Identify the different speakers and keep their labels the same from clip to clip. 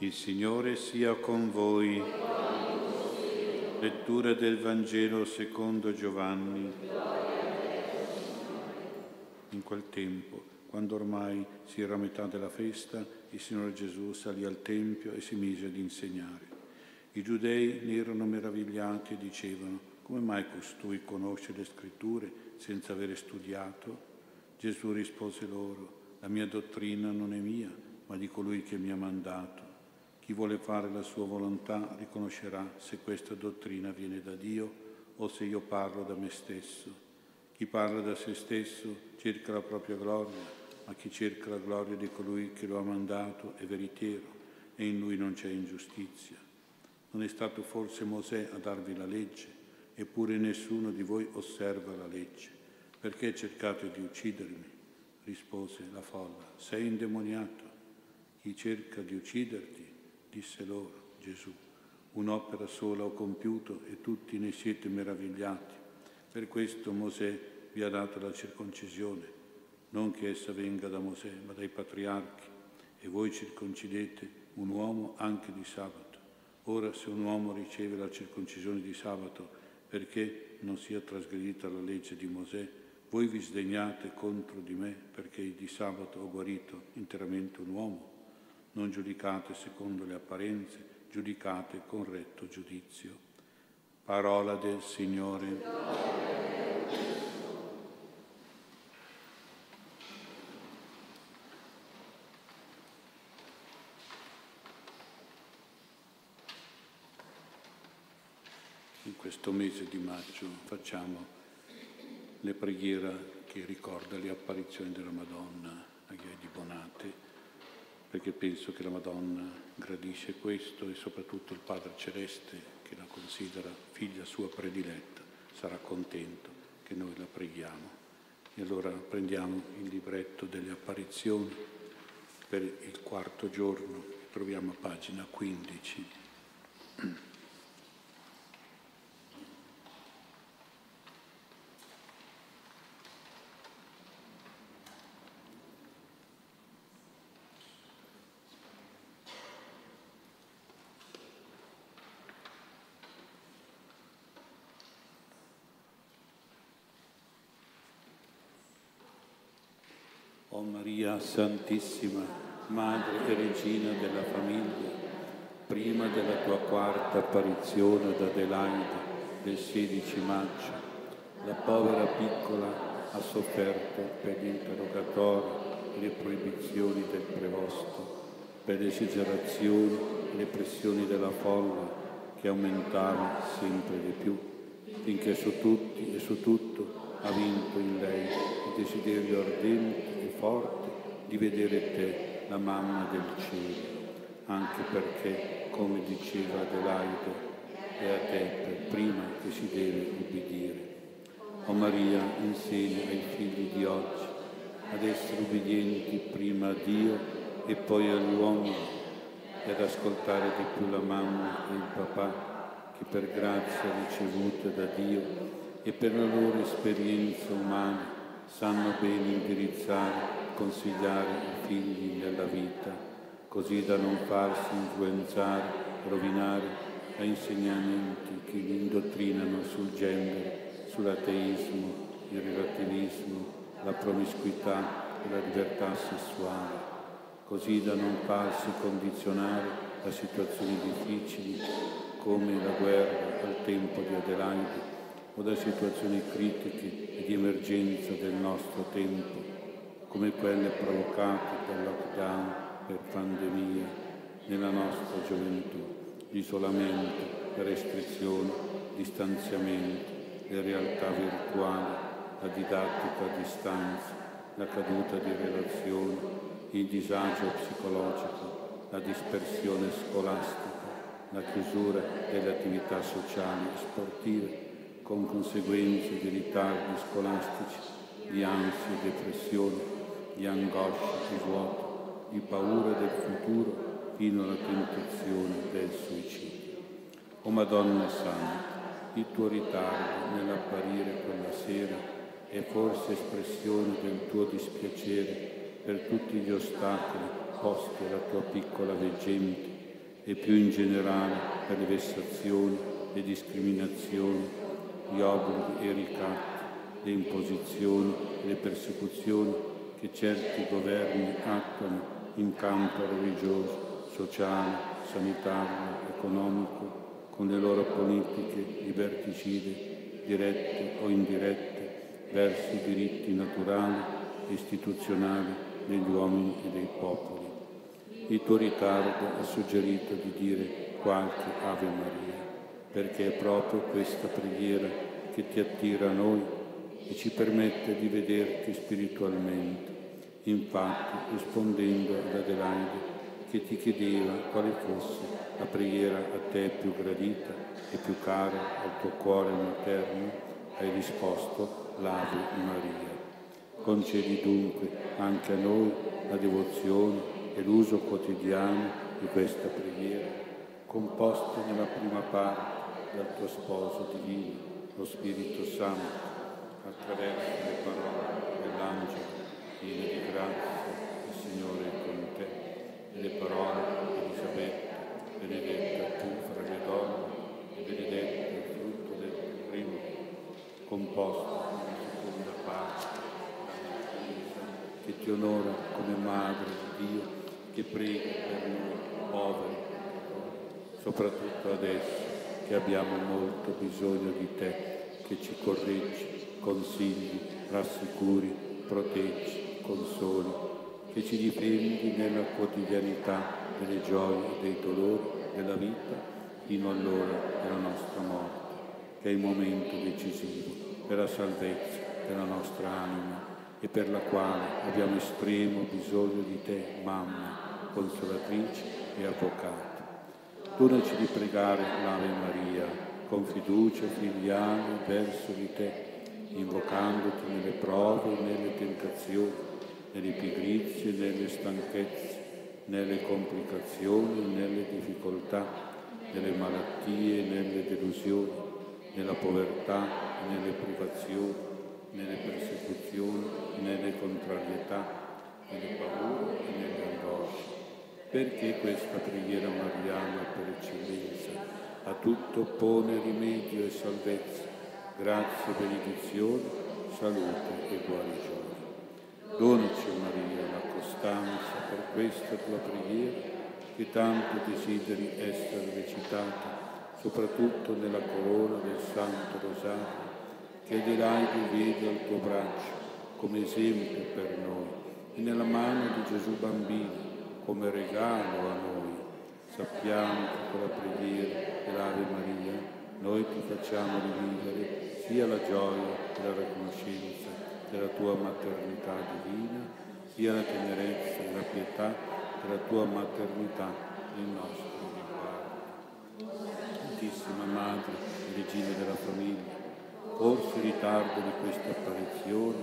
Speaker 1: Il Signore sia con voi. Lettura del Vangelo secondo Giovanni. In quel tempo, quando ormai si era a metà della festa, il Signore Gesù salì al Tempio e si mise ad insegnare. I giudei ne erano meravigliati e dicevano, come mai costui conosce le scritture senza avere studiato? Gesù rispose loro, la mia dottrina non è mia, ma di colui che mi ha mandato. Chi vuole fare la sua volontà riconoscerà se questa dottrina viene da Dio o se io parlo da me stesso. Chi parla da se stesso cerca la propria gloria, ma chi cerca la gloria di colui che lo ha mandato è veritiero e in lui non c'è ingiustizia. Non è stato forse Mosè a darvi la legge, eppure nessuno di voi osserva la legge. Perché cercate di uccidermi? rispose la folla. Sei indemoniato. Chi cerca di ucciderti disse loro Gesù, un'opera sola ho compiuto e tutti ne siete meravigliati. Per questo Mosè vi ha dato la circoncisione, non che essa venga da Mosè, ma dai patriarchi, e voi circoncidete un uomo anche di sabato. Ora se un uomo riceve la circoncisione di sabato perché non sia trasgredita la legge di Mosè, voi vi sdegnate contro di me perché di sabato ho guarito interamente un uomo non giudicate secondo le apparenze, giudicate con retto giudizio. Parola del Signore. In questo mese di maggio facciamo le preghiere che ricorda le apparizioni della Madonna agli di Bonate perché penso che la Madonna gradisce questo e soprattutto il Padre Celeste, che la considera figlia sua prediletta, sarà contento che noi la preghiamo. E allora prendiamo il libretto delle apparizioni per il quarto giorno, troviamo a pagina 15. O Maria Santissima, Madre e Regina della famiglia, prima della tua quarta apparizione ad Adelaide del 16 maggio, la povera piccola ha sofferto per gli interrogatori le proibizioni del prevosto, per le esagerazioni e le pressioni della folla che aumentavano sempre di più, finché su tutti e su tutto ha vinto in lei il desiderio ardente forte di vedere te, la mamma del cielo, anche perché, come diceva Adelaide, è a te per prima che si deve ubbidire. O Maria, insegna ai figli di oggi ad essere ubbidienti prima a Dio e poi agli uomini e ad ascoltare di più la mamma e il papà che per grazia ricevuta da Dio e per la loro esperienza umana sanno bene indirizzare consigliare i figli nella vita, così da non farsi influenzare, rovinare da insegnamenti che li indottrinano sul genere, sull'ateismo, il relativismo, la promiscuità e la libertà sessuale, così da non farsi condizionare da situazioni difficili come la guerra al tempo di Adelaide o da situazioni critiche e di emergenza del nostro tempo, come quelle provocate dal lockdown per pandemia nella nostra gioventù, l'isolamento, le restrizioni, distanziamenti, le realtà virtuali, la didattica a distanza, la caduta di relazioni, il disagio psicologico, la dispersione scolastica, la chiusura delle attività sociali e sportive, con conseguenze di ritardi scolastici, di ansia e depressione, di angoscia e vuoto, di paura del futuro, fino alla tentazione del suicidio. O Madonna Santa, il tuo ritardo nell'apparire quella sera è forse espressione del tuo dispiacere per tutti gli ostacoli posti alla tua piccola veggente e più in generale per le vessazioni, le discriminazioni, gli obblighi e i ricatti, le imposizioni e le persecuzioni che certi governi attuano in campo religioso, sociale, sanitario, economico, con le loro politiche liberticide, dirette o indirette, verso i diritti naturali e istituzionali degli uomini e dei popoli. Il tuo ritardo ha suggerito di dire qualche Ave Maria, perché è proprio questa preghiera che ti attira a noi e ci permette di vederti spiritualmente Infatti, rispondendo ad Adelaide, che ti chiedeva quale fosse la preghiera a te più gradita e più cara al tuo cuore materno, hai risposto l'Ave Maria. Concedi dunque anche a noi la devozione e l'uso quotidiano di questa preghiera, composta nella prima parte dal tuo sposo divino, lo Spirito Santo, attraverso le parole dell'angelo piena di grazia, il Signore è con te. E le parole di Elisabetta, benedetta tu fra le donne, e benedetto il frutto del tuo primo, composto nella seconda parte dalla Chiesa, che ti onora come Madre di Dio, che prega per noi poveri soprattutto adesso che abbiamo molto bisogno di te, che ci correggi, consigli, rassicuri, proteggi consoli, che ci difendi nella quotidianità delle gioie e dei dolori della vita fino all'ora della nostra morte, che è il momento decisivo per la salvezza della nostra anima e per la quale abbiamo estremo bisogno di te, mamma, consolatrice e avvocato. Donaci di pregare l'Ave Maria con fiducia filiale verso di te, invocandoti nelle prove nelle tentazioni nelle pigrizie, nelle stanchezze, nelle complicazioni, nelle difficoltà, nelle malattie, nelle delusioni, nella povertà, nelle privazioni, nelle persecuzioni, nelle contrarietà, nelle paure e nelle angosce. Perché questa preghiera mariana per eccellenza a tutto pone rimedio e salvezza, grazie, benedizione, salute e guarigione. Donaci, Maria, la costanza per questa tua preghiera che tanto desideri essere recitata, soprattutto nella corona del Santo Rosario, che Adelaide vede al tuo braccio come esempio per noi e nella mano di Gesù Bambino come regalo a noi. Sappiamo che con la preghiera dell'Ave Maria noi ti facciamo rivivere sia la gioia che la riconoscenza della tua maternità divina, sia la tenerezza e la pietà della tua maternità nel nostro riguardo. Santissima Madre e Regina della famiglia, forse il ritardo di questa apparizione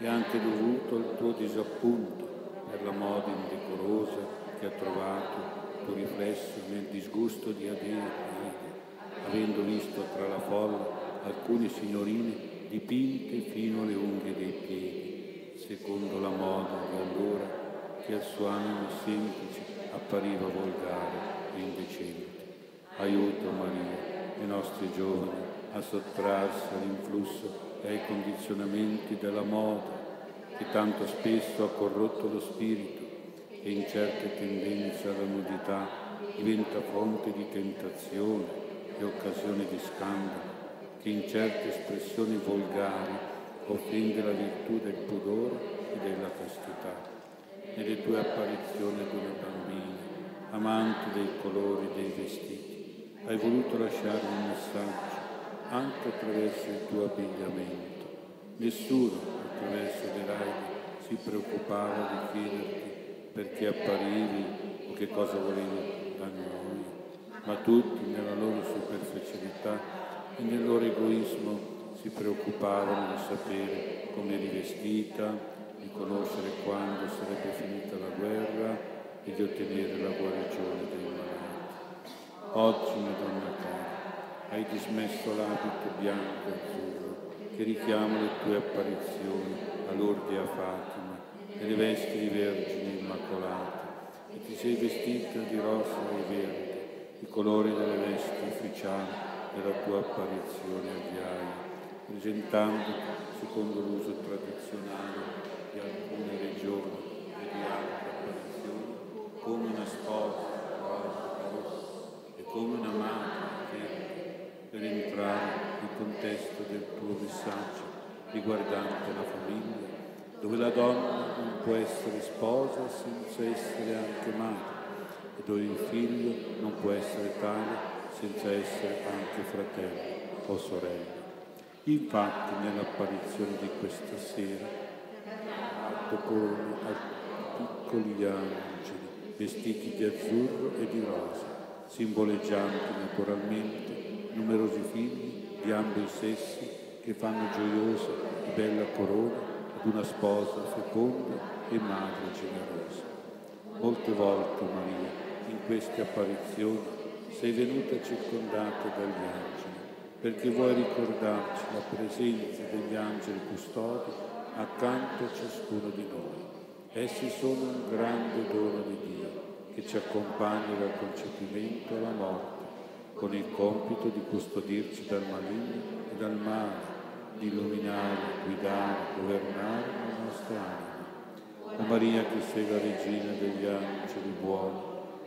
Speaker 1: è anche dovuto al tuo disappunto per la moda indecorosa che ha trovato tuo riflesso nel disgusto di Adele, avendo visto tra la folla alcune signorine dipinte fino alle unghie dei piedi, secondo la moda di allora che al suo animo semplice appariva volgare e indecente. Aiuto Maria, i nostri giovani a sottrarsi all'influsso e ai condizionamenti della moda che tanto spesso ha corrotto lo spirito e in certe tendenze alla nudità diventa fonte di tentazione e occasione di scandalo che in certe espressioni volgari offende la virtù del pudore e della castità. Nelle tue apparizioni ad una bambina, amante dei colori dei vestiti, hai voluto lasciare un messaggio anche attraverso il tuo abbigliamento. Nessuno attraverso le laide si preoccupava di chiederti perché apparivi o che cosa volevi da noi, ma tutti nella loro superficialità e nel loro egoismo si preoccupavano di sapere come eri vestita, di conoscere quando sarebbe finita la guerra e di ottenere la guarigione dei malati. Oggi, Madonna cara, hai dismesso l'abito bianco e azzurro che richiama le tue apparizioni a Lourdes e a Fatima e le vesti di Vergine Immacolata e ti sei vestita di rosa e verde colori delle vesti ufficiali della tua apparizione a Ghiaia, presentandoti secondo l'uso tradizionale di alcune regioni e di altre apparizioni come una sposa e come una madre per entrare nel contesto del tuo messaggio riguardante la famiglia, dove la donna non può essere sposa senza essere anche madre e dove il figlio non può essere tale senza essere anche fratello o sorella. Infatti nell'apparizione di questa sera toccono a piccoli angeli vestiti di azzurro e di rosa, simboleggianti naturalmente numerosi figli di ambo i sessi che fanno gioiosa e bella corona ad una sposa feconda e madre generosa. Molte volte, Maria, in queste apparizioni sei venuta circondata dagli angeli, perché vuoi ricordarci la presenza degli angeli custodi accanto a ciascuno di noi. Essi sono un grande dono di Dio che ci accompagna dal concepimento alla morte, con il compito di custodirci dal maligno e dal male, di illuminare, guidare, governare la nostra anima. O Maria che sei la regina degli angeli buoni,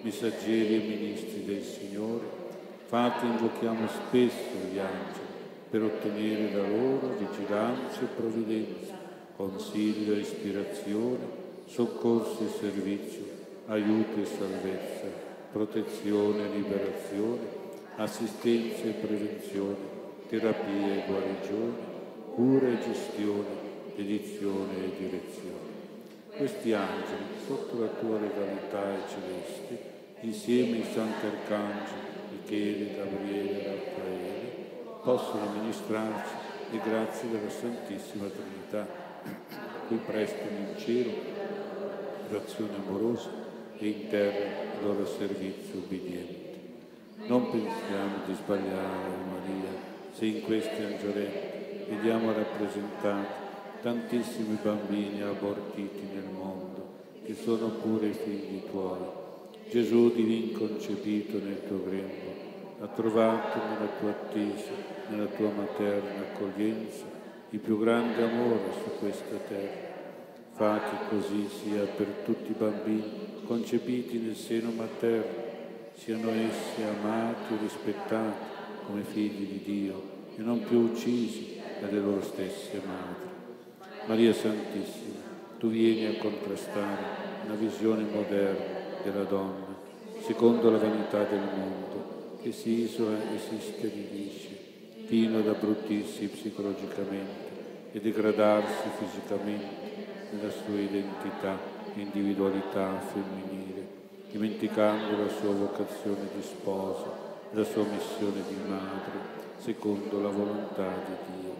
Speaker 1: messaggeri e ministri del Signore, fate invochiamo spesso gli angeli per ottenere da loro vigilanza e provvidenza, consiglio e ispirazione, soccorso e servizio, aiuto e salvezza, protezione e liberazione, assistenza e prevenzione, terapia e guarigione, cura e gestione, dedizione e direzione. Questi angeli, sotto la tua regalità e celeste, insieme ai santi arcangeli Michele, Gabriele e Raffaele, possono ministrarci le grazie della Santissima Trinità, cui prestano in cielo l'azione amorosa e in terra il loro servizio ubbidiente. Non pensiamo di sbagliare, Maria, se in questi angioletti vediamo rappresentati tantissimi bambini abortiti nel mondo, che sono pure figli tuoi Gesù divin concepito nel tuo grembo, ha trovato nella tua attesa, nella tua materna accoglienza, il più grande amore su questa terra. Fa che così sia per tutti i bambini concepiti nel seno materno, siano essi amati e rispettati come figli di Dio e non più uccisi dalle loro stesse madri. Maria Santissima, tu vieni a contrastare una visione moderna della donna, secondo la vanità del mondo, che si isola e si sterilisce, fino ad abbrutirsi psicologicamente e degradarsi fisicamente nella sua identità e individualità femminile, dimenticando la sua vocazione di sposa la sua missione di madre, secondo la volontà di Dio.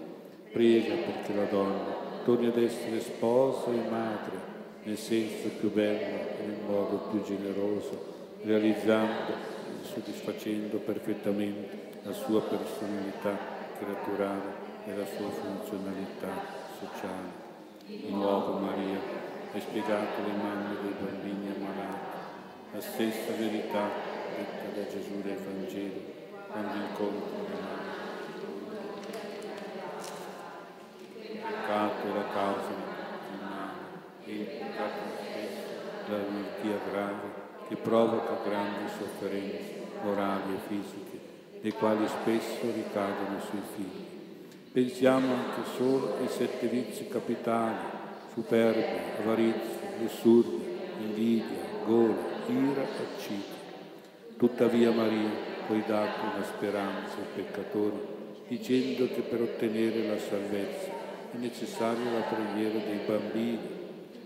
Speaker 1: Prega perché la donna torni ad essere sposa e madre nel senso più bello e nel modo più generoso, realizzando e soddisfacendo perfettamente la sua personalità creaturale e la sua funzionalità sociale. Di nuovo Maria hai spiegato le mamme dei bambini ammalati, la stessa verità detta da Gesù nel Vangelo quando incontra le mamme. Il peccato è la causa di e il peccato stesso, la malattia grave che provoca grandi sofferenze morali e fisiche, le quali spesso ricadono sui figli. Pensiamo anche solo ai sette vizi capitali, superbia, avarizia, lussuria, invidia, gola, ira e accita. Tuttavia Maria, tu hai dato una speranza ai peccatori, dicendo che per ottenere la salvezza è necessaria la preghiera dei bambini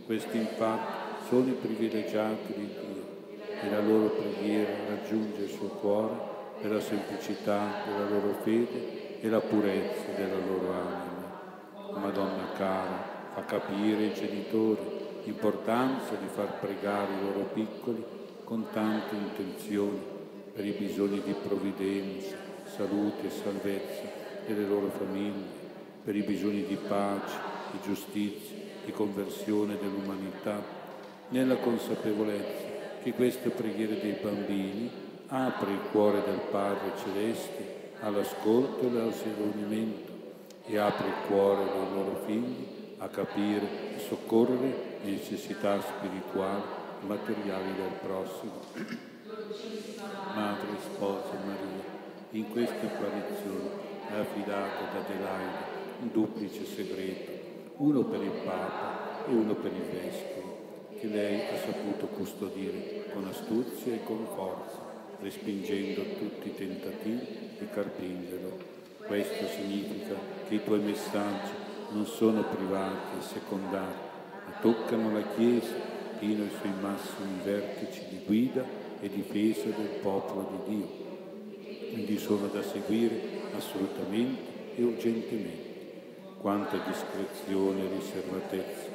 Speaker 1: questi infatti sono i privilegiati di Dio e la loro preghiera raggiunge il suo cuore per la semplicità della loro fede e la purezza della loro anima. Madonna cara, fa capire ai genitori l'importanza di far pregare i loro piccoli con tante intenzioni per i bisogni di provvidenza, salute e salvezza delle loro famiglie, per i bisogni di pace, di giustizia di conversione dell'umanità, nella consapevolezza che queste preghiere dei bambini Apri il cuore del Padre Celeste all'ascolto e all'assolvimento e apri il cuore dei loro figli a capire e soccorrere necessità spirituali e materiali del prossimo. Madre Sposa Maria, in questa apparizione è affidato ad Adelaide un duplice segreto, uno per il Papa e uno per il Vescovo, che lei ha saputo custodire con astuzia e con forza respingendo tutti i tentativi di carpingerlo. Questo significa che i tuoi messaggi non sono privati e secondari, ma toccano la Chiesa fino ai suoi massimi vertici di guida e difesa del popolo di Dio. Quindi sono da seguire assolutamente e urgentemente. Quanta discrezione e riservatezza,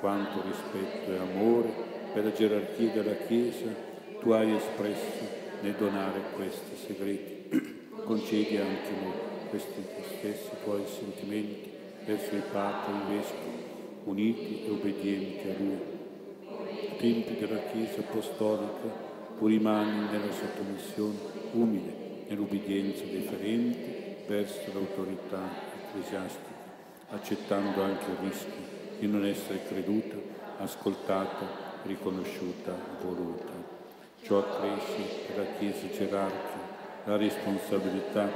Speaker 1: quanto rispetto e amore per la gerarchia della Chiesa tu hai espresso nel donare questi segreti. Concedi anche noi questi stessi tuoi sentimenti verso il Papa e i Vescovi, uniti e obbedienti a Lui. I tempi della Chiesa apostolica tu rimani nella sottomissione umile, nell'obbedienza deferente verso l'autorità ecclesiastica, accettando anche il rischio di non essere creduta, ascoltata, riconosciuta, voluta. Ciò accresce per la Chiesa gerarchica la responsabilità,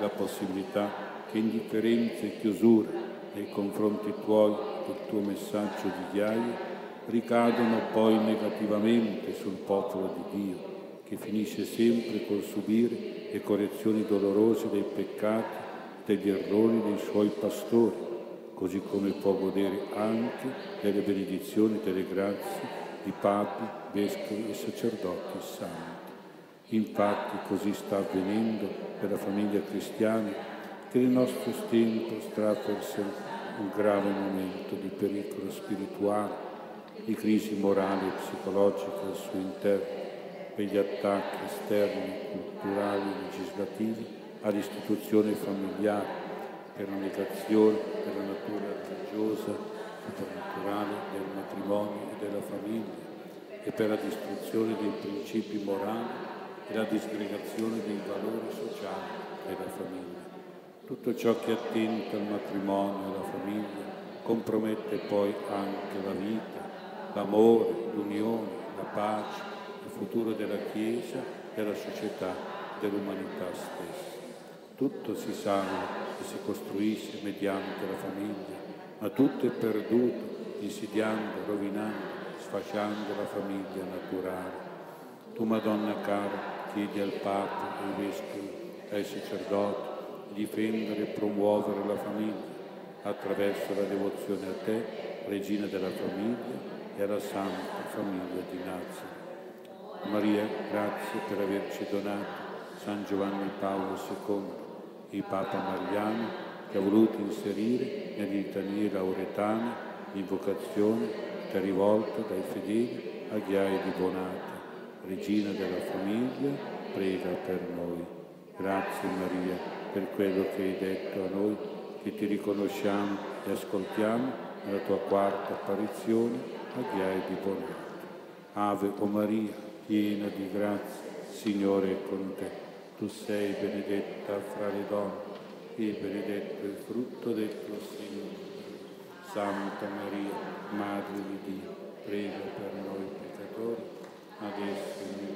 Speaker 1: la possibilità che indifferenza e chiusura nei confronti tuoi del tuo messaggio di ghiaia ricadono poi negativamente sul popolo di Dio, che finisce sempre col subire le correzioni dolorose dei peccati, degli errori dei suoi pastori, così come può godere anche delle benedizioni e delle grazie di papi, vescovi e sacerdoti santi. Infatti così sta avvenendo per la famiglia cristiana che nel nostro sta attraversando un grave momento di pericolo spirituale, di crisi morale e psicologica al suo interno, per gli attacchi esterni, culturali e legislativi all'istituzione familiare, per la negazione della natura religiosa soprannaturale del matrimonio e della famiglia e per la distruzione dei principi morali e la disgregazione dei valori sociali della famiglia. Tutto ciò che attenta al matrimonio e alla famiglia compromette poi anche la vita, l'amore, l'unione, la pace, il futuro della Chiesa, della società, dell'umanità stessa. Tutto si salva e si costruisce mediante la famiglia, ma tutto è perduto, insidiando, rovinando, sfasciando la famiglia naturale. Tu, Madonna cara, chiedi al Papa, ai Vescovi, ai sacerdoti difendere e promuovere la famiglia attraverso la devozione a te, Regina della famiglia e alla Santa Famiglia di Nazareth. Maria, grazie per averci donato San Giovanni Paolo II, il Papa Mariano, che ha voluto inserire nelle litanie lauretane l'invocazione che è rivolta dai fedeli a Ghiaia di Bonata. Regina della famiglia, prega per noi. Grazie Maria per quello che hai detto a noi, che ti riconosciamo e ascoltiamo nella tua quarta apparizione a Ghiaia di Bonata. Ave o Maria, piena di grazia, Signore è con te. Tu sei benedetta fra le donne e benedetto il frutto del tuo seno. Santa Maria, Madre di Dio, prega per noi peccatori, adesso e nell'ora.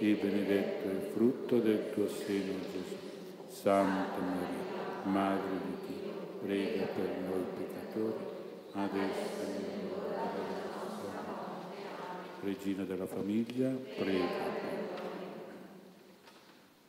Speaker 1: e benedetto il frutto del tuo seno, Gesù. Santa Maria, Madre di Dio, prega per noi peccatori, adesso e nell'ora della nostra morte. Regina della famiglia, prega